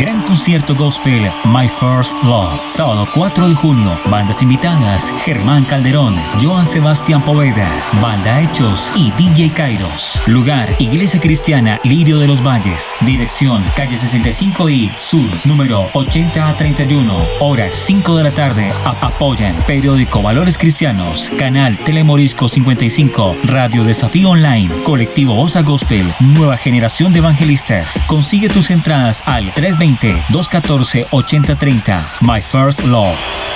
Gran concierto gospel My First Love. Sábado 4 de junio. Bandas invitadas: Germán Calderón, Joan Sebastián Poveda, Banda Hechos y DJ Kairos. Lugar: Iglesia Cristiana Lirio de los Valles. Dirección: calle 65 y Sur, número 80 a 31. Hora 5 de la tarde. apoyan Periódico Valores Cristianos. Canal Telemorisco 55. Radio Desafío Online. Colectivo Osa Gospel. Nueva generación de evangelistas. Consigue tus entradas al 320 214 8030. My First Love.